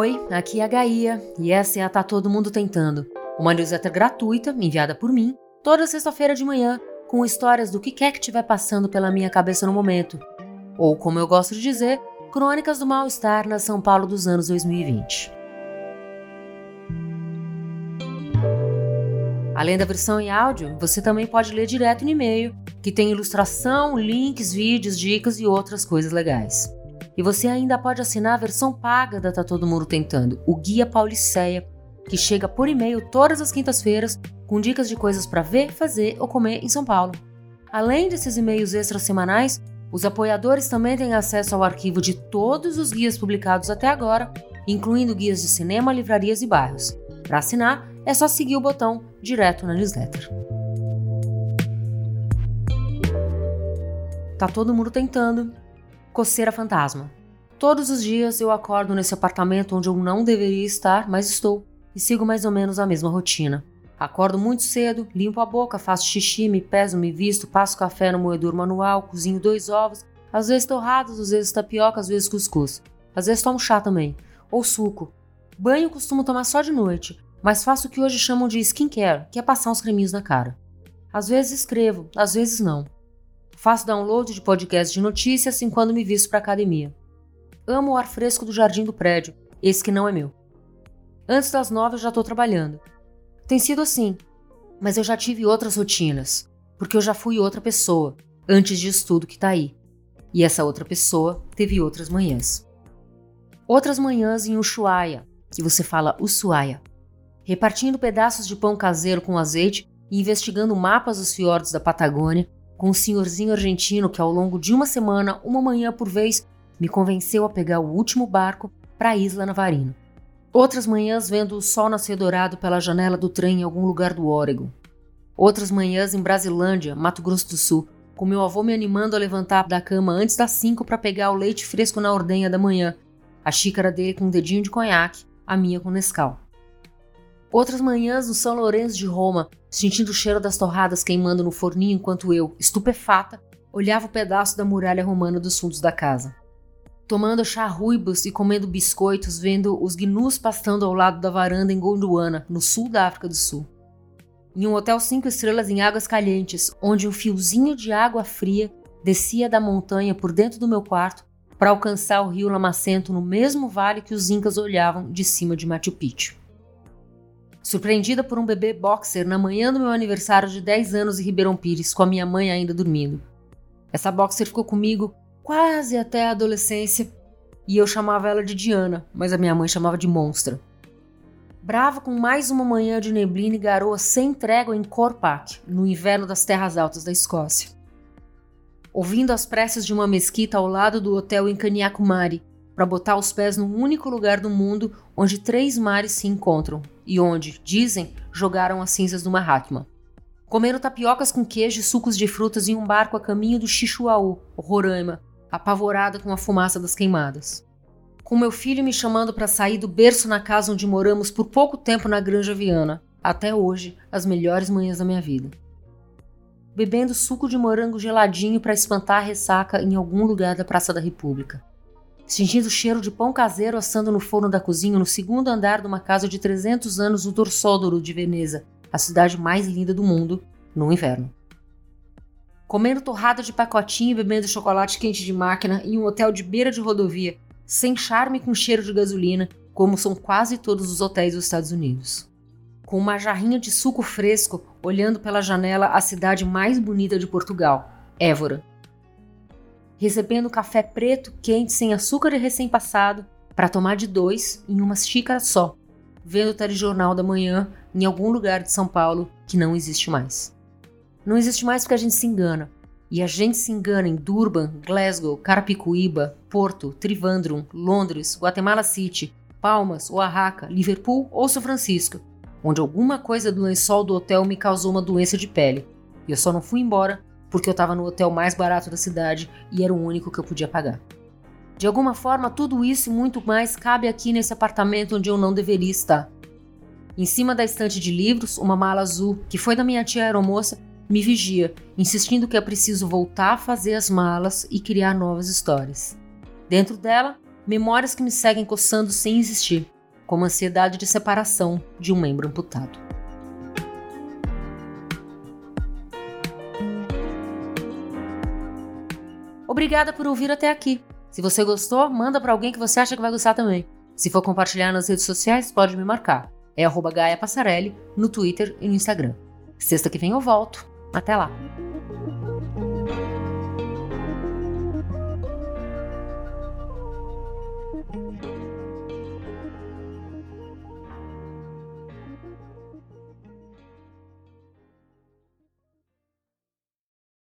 Oi, aqui é a Gaia e essa é a Tá Todo Mundo Tentando, uma newsletter gratuita enviada por mim toda sexta-feira de manhã com histórias do que quer que estiver passando pela minha cabeça no momento. Ou, como eu gosto de dizer, crônicas do mal-estar na São Paulo dos anos 2020. Além da versão em áudio, você também pode ler direto no e-mail, que tem ilustração, links, vídeos, dicas e outras coisas legais. E você ainda pode assinar a versão paga da Tá Todo Mundo Tentando, o Guia Pauliceia, que chega por e-mail todas as quintas-feiras com dicas de coisas para ver, fazer ou comer em São Paulo. Além desses e-mails extras semanais, os apoiadores também têm acesso ao arquivo de todos os guias publicados até agora, incluindo guias de cinema, livrarias e bairros. Para assinar, é só seguir o botão direto na newsletter. Tá todo mundo tentando. Coceira fantasma. Todos os dias eu acordo nesse apartamento onde eu não deveria estar, mas estou, e sigo mais ou menos a mesma rotina. Acordo muito cedo, limpo a boca, faço xixi, me peso, me visto, passo café no moedor manual, cozinho dois ovos, às vezes torrados, às vezes tapioca, às vezes cuscuz. Às vezes tomo chá também, ou suco. Banho costumo tomar só de noite, mas faço o que hoje chamam de skincare, que é passar uns creminhos na cara. Às vezes escrevo, às vezes não. Faço download de podcast de notícias quando me visto para academia. Amo o ar fresco do jardim do prédio, esse que não é meu. Antes das nove eu já estou trabalhando. Tem sido assim. Mas eu já tive outras rotinas, porque eu já fui outra pessoa antes disso tudo que tá aí. E essa outra pessoa teve outras manhãs. Outras manhãs em Ushuaia, que você fala Ushuaia, repartindo pedaços de pão caseiro com azeite e investigando mapas dos fiordes da Patagônia com um senhorzinho argentino que ao longo de uma semana, uma manhã por vez, me convenceu a pegar o último barco para a Isla Navarino. Outras manhãs vendo o sol nascer dourado pela janela do trem em algum lugar do Oregon. Outras manhãs em Brasilândia, Mato Grosso do Sul, com meu avô me animando a levantar da cama antes das cinco para pegar o leite fresco na ordenha da manhã, a xícara dele com um dedinho de conhaque, a minha com Nescau. Outras manhãs no São Lourenço de Roma, sentindo o cheiro das torradas queimando no forninho enquanto eu, estupefata, olhava o pedaço da muralha romana dos fundos da casa tomando chá ruibos e comendo biscoitos, vendo os gnus pastando ao lado da varanda em Gondwana, no sul da África do Sul. Em um hotel cinco estrelas em Águas Calientes, onde um fiozinho de água fria descia da montanha por dentro do meu quarto para alcançar o rio Lamacento no mesmo vale que os incas olhavam de cima de Machu Picchu. Surpreendida por um bebê boxer na manhã do meu aniversário de 10 anos em Ribeirão Pires, com a minha mãe ainda dormindo. Essa boxer ficou comigo quase até a adolescência, e eu chamava ela de Diana, mas a minha mãe chamava de Monstra. Brava com mais uma manhã de neblina e garoa sem trégua em Corpac, no inverno das terras altas da Escócia. Ouvindo as preces de uma mesquita ao lado do hotel em Kanyakumari, para botar os pés no único lugar do mundo onde três mares se encontram e onde, dizem, jogaram as cinzas do Mahatma. Comendo tapiocas com queijo e sucos de frutas em um barco a caminho do Xixuaú, Roraima, apavorada com a fumaça das queimadas. Com meu filho me chamando para sair do berço na casa onde moramos por pouco tempo na Granja Viana, até hoje, as melhores manhãs da minha vida. Bebendo suco de morango geladinho para espantar a ressaca em algum lugar da Praça da República. Sentindo o cheiro de pão caseiro assando no forno da cozinha no segundo andar de uma casa de 300 anos no Dorsódoro de Veneza, a cidade mais linda do mundo, no inverno comendo torrada de pacotinho e bebendo chocolate quente de máquina em um hotel de beira de rodovia, sem charme com cheiro de gasolina, como são quase todos os hotéis dos Estados Unidos. Com uma jarrinha de suco fresco, olhando pela janela a cidade mais bonita de Portugal, Évora. Recebendo café preto, quente, sem açúcar e recém-passado, para tomar de dois em uma xícara só, vendo o telejornal da manhã em algum lugar de São Paulo que não existe mais. Não existe mais porque a gente se engana. E a gente se engana em Durban, Glasgow, Carapicuíba, Porto, Trivandrum, Londres, Guatemala City, Palmas, Oaxaca, Liverpool ou São Francisco, onde alguma coisa do lençol do hotel me causou uma doença de pele. E eu só não fui embora porque eu estava no hotel mais barato da cidade e era o único que eu podia pagar. De alguma forma, tudo isso e muito mais cabe aqui nesse apartamento onde eu não deveria estar. Em cima da estante de livros, uma mala azul, que foi da minha tia aeromoça, me vigia, insistindo que é preciso voltar a fazer as malas e criar novas histórias. Dentro dela, memórias que me seguem coçando sem existir, como a ansiedade de separação de um membro amputado. Obrigada por ouvir até aqui. Se você gostou, manda para alguém que você acha que vai gostar também. Se for compartilhar nas redes sociais, pode me marcar. É arroba Gaia Passarelli no Twitter e no Instagram. Sexta que vem eu volto. Até lá!